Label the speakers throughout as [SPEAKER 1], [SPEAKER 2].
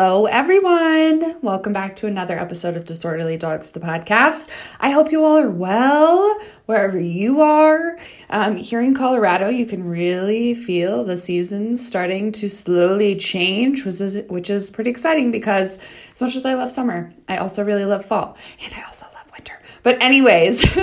[SPEAKER 1] Hello, everyone. Welcome back to another episode of Disorderly Dogs, the podcast. I hope you all are well wherever you are. Um, here in Colorado, you can really feel the seasons starting to slowly change, which is, which is pretty exciting because as much as I love summer, I also really love fall. And I also love winter. but, anyways,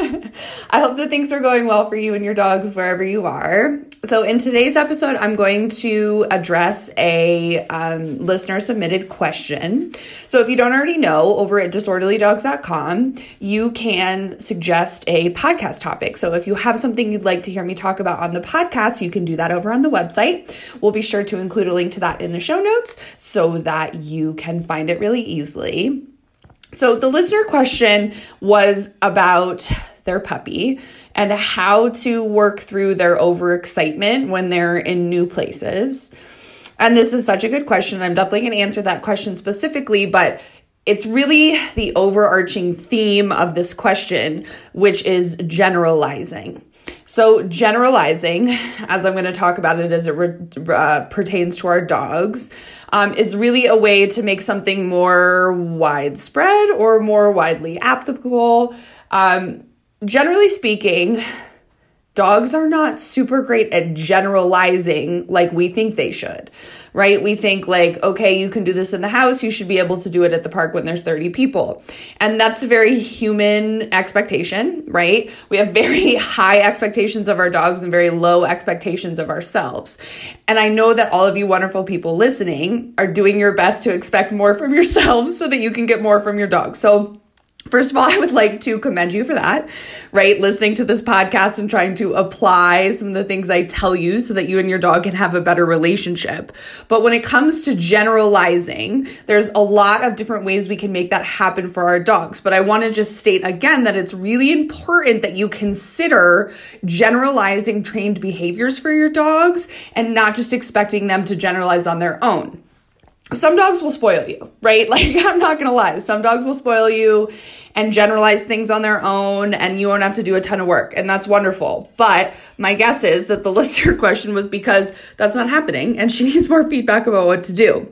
[SPEAKER 1] I hope that things are going well for you and your dogs wherever you are. So, in today's episode, I'm going to address a um, listener submitted question. So, if you don't already know, over at disorderlydogs.com, you can suggest a podcast topic. So, if you have something you'd like to hear me talk about on the podcast, you can do that over on the website. We'll be sure to include a link to that in the show notes so that you can find it really easily. So the listener question was about their puppy and how to work through their overexcitement when they're in new places. And this is such a good question. I'm definitely going to answer that question specifically, but it's really the overarching theme of this question, which is generalizing. So, generalizing, as I'm going to talk about it as it re- uh, pertains to our dogs, um, is really a way to make something more widespread or more widely applicable. Um, generally speaking, dogs are not super great at generalizing like we think they should right? We think like, okay, you can do this in the house, you should be able to do it at the park when there's 30 people. And that's a very human expectation, right? We have very high expectations of our dogs and very low expectations of ourselves. And I know that all of you wonderful people listening are doing your best to expect more from yourselves so that you can get more from your dog. So First of all, I would like to commend you for that, right? Listening to this podcast and trying to apply some of the things I tell you so that you and your dog can have a better relationship. But when it comes to generalizing, there's a lot of different ways we can make that happen for our dogs. But I want to just state again that it's really important that you consider generalizing trained behaviors for your dogs and not just expecting them to generalize on their own some dogs will spoil you, right? Like, I'm not gonna lie, some dogs will spoil you and generalize things on their own, and you won't have to do a ton of work, and that's wonderful. But my guess is that the listener question was because that's not happening, and she needs more feedback about what to do.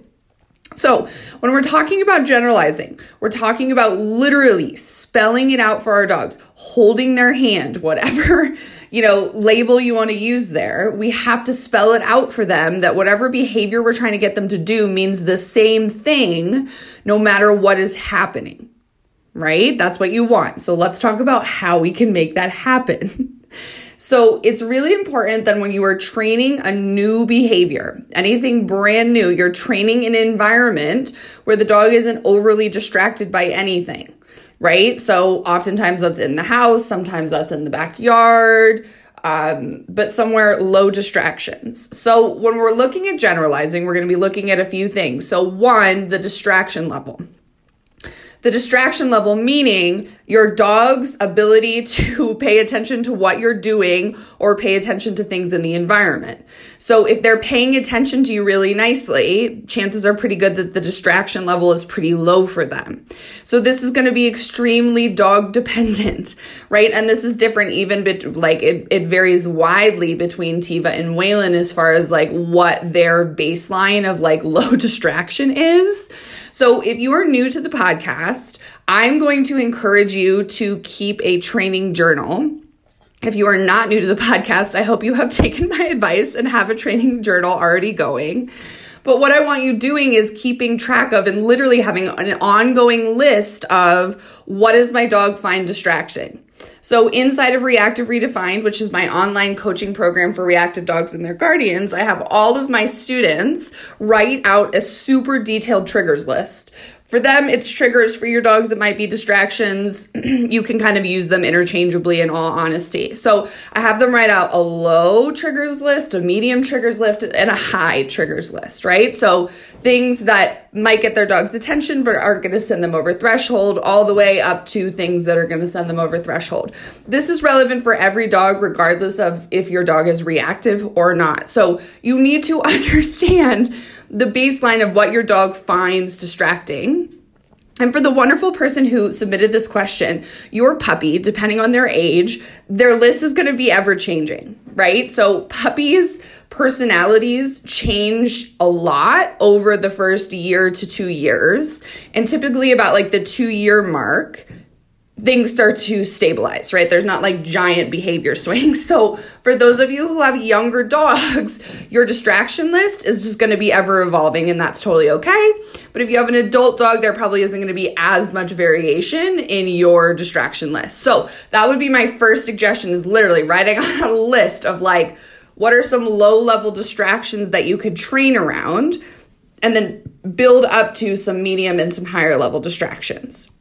[SPEAKER 1] So, when we're talking about generalizing, we're talking about literally spelling it out for our dogs, holding their hand, whatever, you know, label you want to use there. We have to spell it out for them that whatever behavior we're trying to get them to do means the same thing no matter what is happening. Right? That's what you want. So, let's talk about how we can make that happen. So it's really important that when you are training a new behavior, anything brand new, you're training an environment where the dog isn't overly distracted by anything, right? So oftentimes that's in the house, sometimes that's in the backyard. Um, but somewhere low distractions. So, when we're looking at generalizing, we're going to be looking at a few things. So, one, the distraction level. The distraction level, meaning your dog's ability to pay attention to what you're doing or pay attention to things in the environment. So if they're paying attention to you really nicely, chances are pretty good that the distraction level is pretty low for them. So this is going to be extremely dog dependent, right? And this is different even bet- like it, it varies widely between Tiva and Waylon as far as like what their baseline of like low distraction is. So if you are new to the podcast, I'm going to encourage you to keep a training journal. If you are not new to the podcast, I hope you have taken my advice and have a training journal already going. But what I want you doing is keeping track of and literally having an ongoing list of what does my dog find distracting? So, inside of Reactive Redefined, which is my online coaching program for reactive dogs and their guardians, I have all of my students write out a super detailed triggers list for them, it's triggers. For your dogs, it might be distractions. you can kind of use them interchangeably in all honesty. So I have them write out a low triggers list, a medium triggers list, and a high triggers list, right? So things that might get their dog's attention but aren't going to send them over threshold, all the way up to things that are going to send them over threshold. This is relevant for every dog, regardless of if your dog is reactive or not. So you need to understand the baseline of what your dog finds distracting. And for the wonderful person who submitted this question, your puppy, depending on their age, their list is going to be ever changing, right? So puppies' personalities change a lot over the first year to two years. And typically, about like the two year mark, things start to stabilize, right? There's not like giant behavior swings. So, for those of you who have younger dogs, your distraction list is just going to be ever evolving, and that's totally okay. But if you have an adult dog, there probably isn't going to be as much variation in your distraction list. So, that would be my first suggestion is literally writing out a list of like, what are some low level distractions that you could train around, and then build up to some medium and some higher level distractions.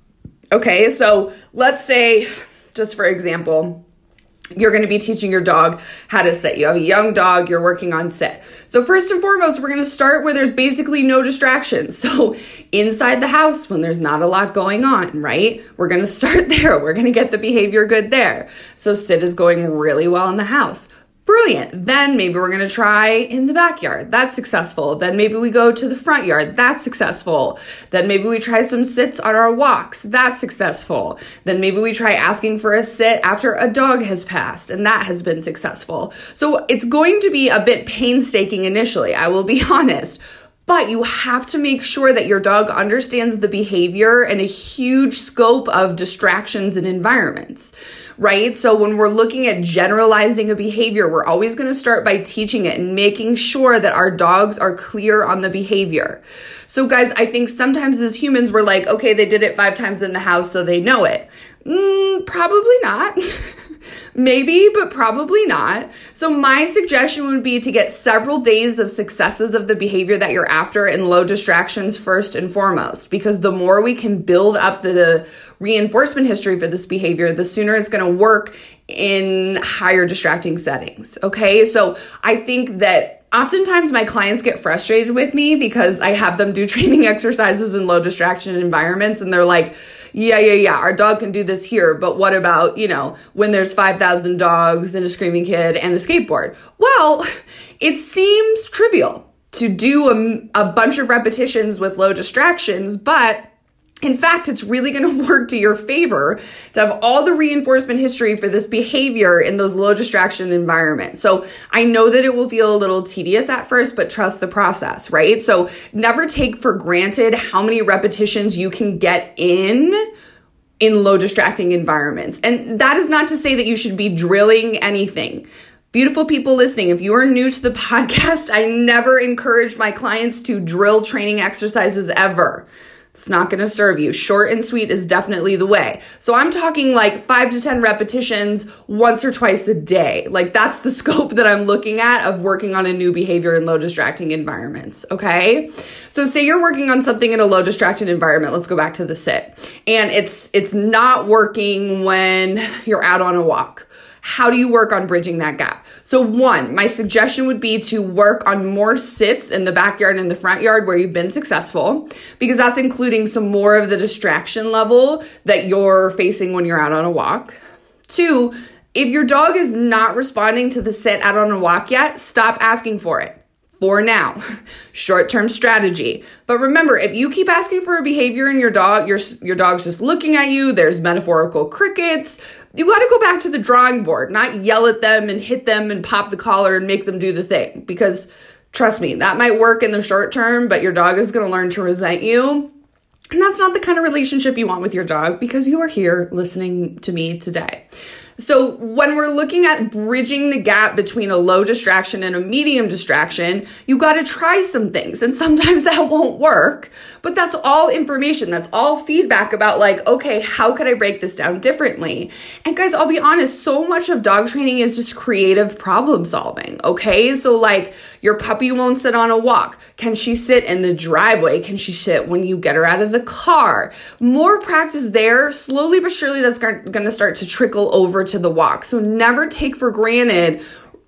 [SPEAKER 1] Okay, so let's say, just for example, you're going to be teaching your dog how to sit. You have a young dog, you're working on sit. So, first and foremost, we're going to start where there's basically no distractions. So, inside the house, when there's not a lot going on, right? We're going to start there. We're going to get the behavior good there. So, sit is going really well in the house. Brilliant. Then maybe we're going to try in the backyard. That's successful. Then maybe we go to the front yard. That's successful. Then maybe we try some sits on our walks. That's successful. Then maybe we try asking for a sit after a dog has passed and that has been successful. So it's going to be a bit painstaking initially. I will be honest. But you have to make sure that your dog understands the behavior and a huge scope of distractions and environments right? So when we're looking at generalizing a behavior, we're always going to start by teaching it and making sure that our dogs are clear on the behavior. So guys, I think sometimes as humans, we're like, okay, they did it five times in the house, so they know it. Mm, probably not. Maybe, but probably not. So, my suggestion would be to get several days of successes of the behavior that you're after in low distractions first and foremost, because the more we can build up the reinforcement history for this behavior, the sooner it's going to work in higher distracting settings. Okay. So, I think that oftentimes my clients get frustrated with me because I have them do training exercises in low distraction environments and they're like, yeah, yeah, yeah, our dog can do this here, but what about, you know, when there's 5,000 dogs and a screaming kid and a skateboard? Well, it seems trivial to do a, a bunch of repetitions with low distractions, but in fact, it's really going to work to your favor to have all the reinforcement history for this behavior in those low distraction environments. So I know that it will feel a little tedious at first, but trust the process, right? So never take for granted how many repetitions you can get in in low distracting environments. And that is not to say that you should be drilling anything. Beautiful people listening, if you are new to the podcast, I never encourage my clients to drill training exercises ever. It's not going to serve you. Short and sweet is definitely the way. So I'm talking like five to 10 repetitions once or twice a day. Like that's the scope that I'm looking at of working on a new behavior in low distracting environments. Okay. So say you're working on something in a low distracted environment. Let's go back to the sit and it's, it's not working when you're out on a walk how do you work on bridging that gap? So, one, my suggestion would be to work on more sits in the backyard and the front yard where you've been successful, because that's including some more of the distraction level that you're facing when you're out on a walk. Two, if your dog is not responding to the sit out on a walk yet, stop asking for it for now. Short term strategy. But remember, if you keep asking for a behavior in your dog, your, your dog's just looking at you, there's metaphorical crickets, you got to go back to the drawing board, not yell at them and hit them and pop the collar and make them do the thing. Because trust me, that might work in the short term, but your dog is going to learn to resent you. And that's not the kind of relationship you want with your dog because you are here listening to me today. So when we're looking at bridging the gap between a low distraction and a medium distraction, you got to try some things. And sometimes that won't work, but that's all information. That's all feedback about like, okay, how could I break this down differently? And guys, I'll be honest, so much of dog training is just creative problem solving. Okay. So like your puppy won't sit on a walk. Can she sit in the driveway? Can she sit when you get her out of the car? More practice there. Slowly but surely that's going to start to trickle over to the walk. So never take for granted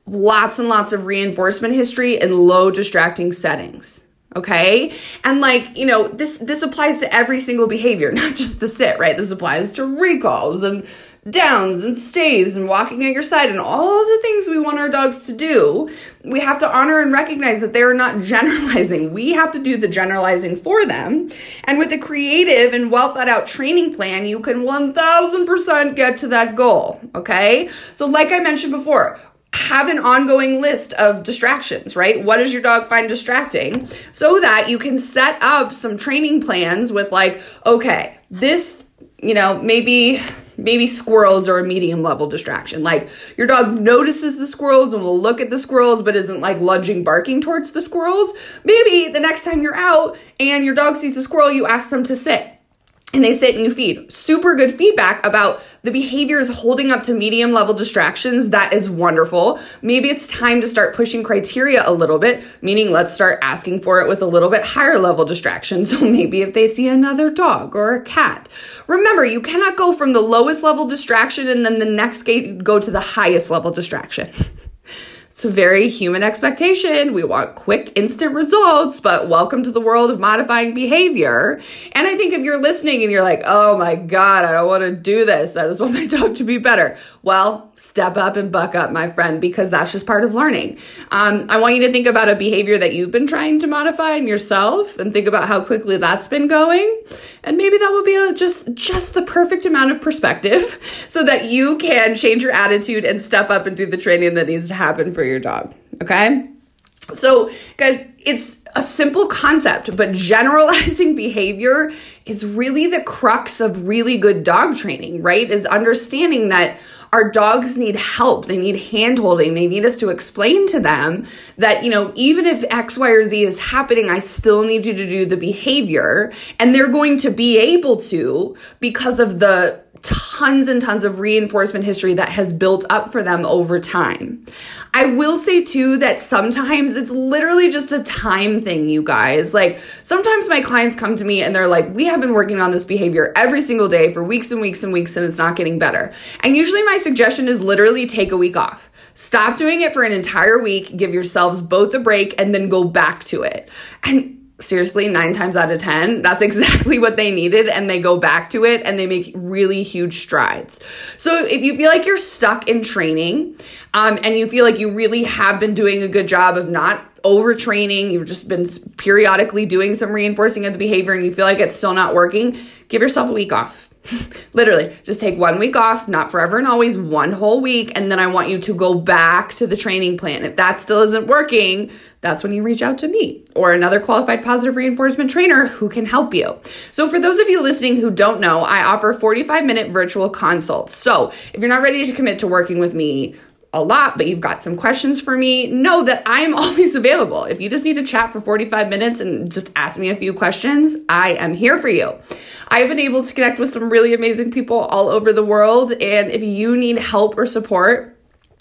[SPEAKER 1] lots and lots of reinforcement history in low distracting settings okay and like you know this this applies to every single behavior not just the sit right this applies to recalls and downs and stays and walking at your side and all of the things we want our dogs to do we have to honor and recognize that they are not generalizing we have to do the generalizing for them and with a creative and well thought out training plan you can 1000% get to that goal okay so like i mentioned before have an ongoing list of distractions, right? What does your dog find distracting? So that you can set up some training plans with, like, okay, this, you know, maybe maybe squirrels are a medium level distraction. Like your dog notices the squirrels and will look at the squirrels, but isn't like lunging, barking towards the squirrels. Maybe the next time you're out and your dog sees a squirrel, you ask them to sit and they sit and you feed. Super good feedback about the behavior is holding up to medium level distractions. That is wonderful. Maybe it's time to start pushing criteria a little bit, meaning let's start asking for it with a little bit higher level distraction. So maybe if they see another dog or a cat. Remember, you cannot go from the lowest level distraction and then the next gate go to the highest level distraction. It's a very human expectation. We want quick, instant results, but welcome to the world of modifying behavior. And I think if you're listening and you're like, oh my God, I don't want to do this, I just want my dog to be better. Well, step up and buck up, my friend, because that's just part of learning. Um, I want you to think about a behavior that you've been trying to modify in yourself and think about how quickly that's been going. And maybe that will be just, just the perfect amount of perspective so that you can change your attitude and step up and do the training that needs to happen for your dog. Okay. So, guys, it's a simple concept, but generalizing behavior is really the crux of really good dog training, right? Is understanding that our dogs need help. They need hand holding. They need us to explain to them that, you know, even if X, Y, or Z is happening, I still need you to do the behavior. And they're going to be able to because of the tons and tons of reinforcement history that has built up for them over time. I will say too that sometimes it's literally just a time thing, you guys. Like sometimes my clients come to me and they're like, we have been working on this behavior every single day for weeks and weeks and weeks and it's not getting better. And usually my suggestion is literally take a week off. Stop doing it for an entire week, give yourselves both a break, and then go back to it. And seriously, nine times out of 10, that's exactly what they needed. And they go back to it and they make really huge strides. So if you feel like you're stuck in training um, and you feel like you really have been doing a good job of not overtraining, you've just been periodically doing some reinforcing of the behavior and you feel like it's still not working, give yourself a week off. Literally, just take one week off, not forever and always, one whole week, and then I want you to go back to the training plan. If that still isn't working, that's when you reach out to me or another qualified positive reinforcement trainer who can help you. So, for those of you listening who don't know, I offer 45 minute virtual consults. So, if you're not ready to commit to working with me, a lot, but you've got some questions for me, know that I'm always available. If you just need to chat for 45 minutes and just ask me a few questions, I am here for you. I've been able to connect with some really amazing people all over the world. And if you need help or support,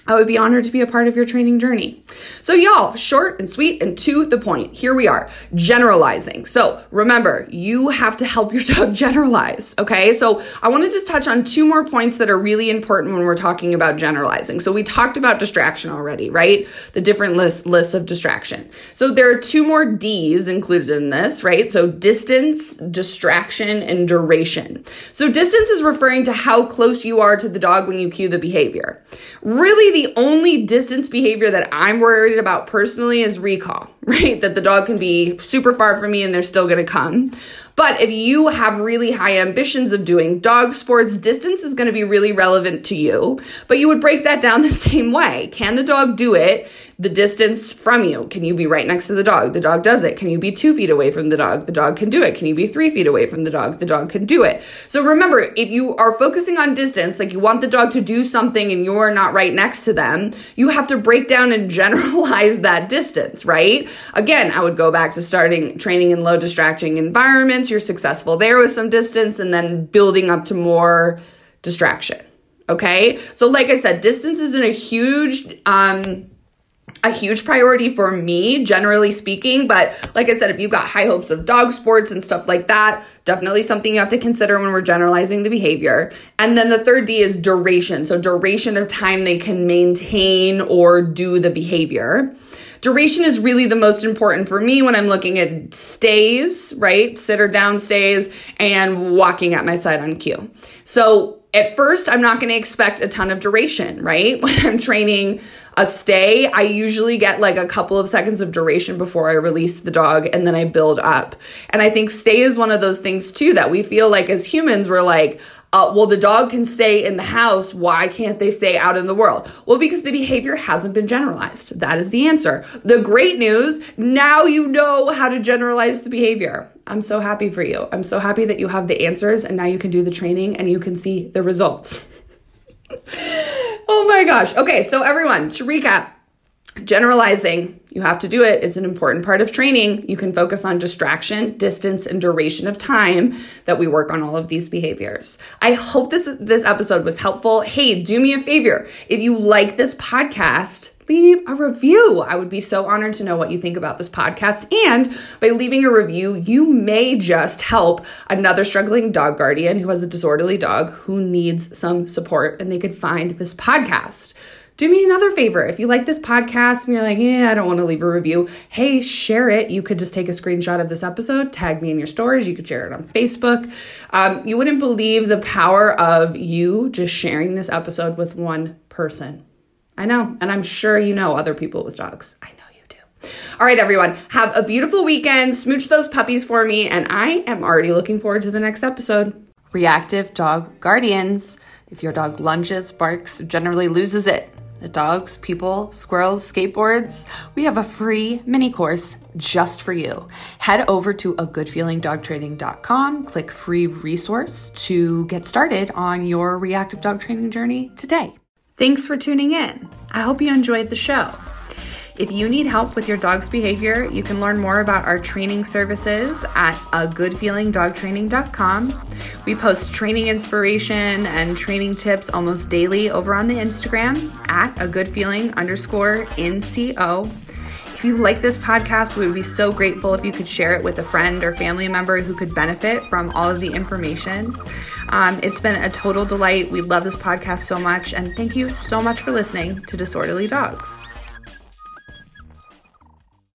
[SPEAKER 1] I would be honored to be a part of your training journey. So, y'all, short and sweet and to the point. Here we are, generalizing. So, remember, you have to help your dog generalize, okay? So, I want to just touch on two more points that are really important when we're talking about generalizing. So, we talked about distraction already, right? The different list, lists of distraction. So, there are two more D's included in this, right? So, distance, distraction, and duration. So, distance is referring to how close you are to the dog when you cue the behavior. Really, the only distance behavior that I'm worried about personally is recall, right? That the dog can be super far from me and they're still gonna come. But if you have really high ambitions of doing dog sports, distance is going to be really relevant to you. But you would break that down the same way. Can the dog do it the distance from you? Can you be right next to the dog? The dog does it. Can you be two feet away from the dog? The dog can do it. Can you be three feet away from the dog? The dog can do it. So remember, if you are focusing on distance, like you want the dog to do something and you're not right next to them, you have to break down and generalize that distance, right? Again, I would go back to starting training in low distracting environments. You're successful there with some distance and then building up to more distraction. Okay. So, like I said, distance isn't a huge, um, a huge priority for me, generally speaking. But like I said, if you've got high hopes of dog sports and stuff like that, definitely something you have to consider when we're generalizing the behavior. And then the third D is duration. So, duration of time they can maintain or do the behavior. Duration is really the most important for me when I'm looking at stays, right? Sit or down stays and walking at my side on cue. So, at first, I'm not going to expect a ton of duration, right? When I'm training a stay, I usually get like a couple of seconds of duration before I release the dog and then I build up. And I think stay is one of those things too that we feel like as humans, we're like, uh, well, the dog can stay in the house. Why can't they stay out in the world? Well, because the behavior hasn't been generalized. That is the answer. The great news now you know how to generalize the behavior. I'm so happy for you. I'm so happy that you have the answers and now you can do the training and you can see the results. oh my gosh. Okay, so everyone, to recap, generalizing, you have to do it. It's an important part of training. You can focus on distraction, distance, and duration of time that we work on all of these behaviors. I hope this this episode was helpful. Hey, do me a favor. If you like this podcast, leave a review. I would be so honored to know what you think about this podcast. And by leaving a review, you may just help another struggling dog guardian who has a disorderly dog who needs some support and they could find this podcast do me another favor. If you like this podcast and you're like, yeah, I don't want to leave a review, hey, share it. You could just take a screenshot of this episode, tag me in your stories. You could share it on Facebook. Um, you wouldn't believe the power of you just sharing this episode with one person. I know. And I'm sure you know other people with dogs. I know. you do. All right, everyone, have a beautiful weekend. Smooch those puppies for me. And I am already looking forward to the next episode. Reactive Dog Guardians. If your dog lunges, barks, generally loses it, the dogs, people, squirrels, skateboards, we have a free mini course just for you. Head over to a goodfeelingdogtraining.com, click free resource to get started on your reactive dog training journey today. Thanks for tuning in. I hope you enjoyed the show. If you need help with your dog's behavior, you can learn more about our training services at a. We post training inspiration and training tips almost daily over on the Instagram at a good feeling underscore NCO. If you like this podcast, we would be so grateful if you could share it with a friend or family member who could benefit from all of the information. Um, it's been a total delight. We love this podcast so much, and thank you so much for listening to Disorderly Dogs.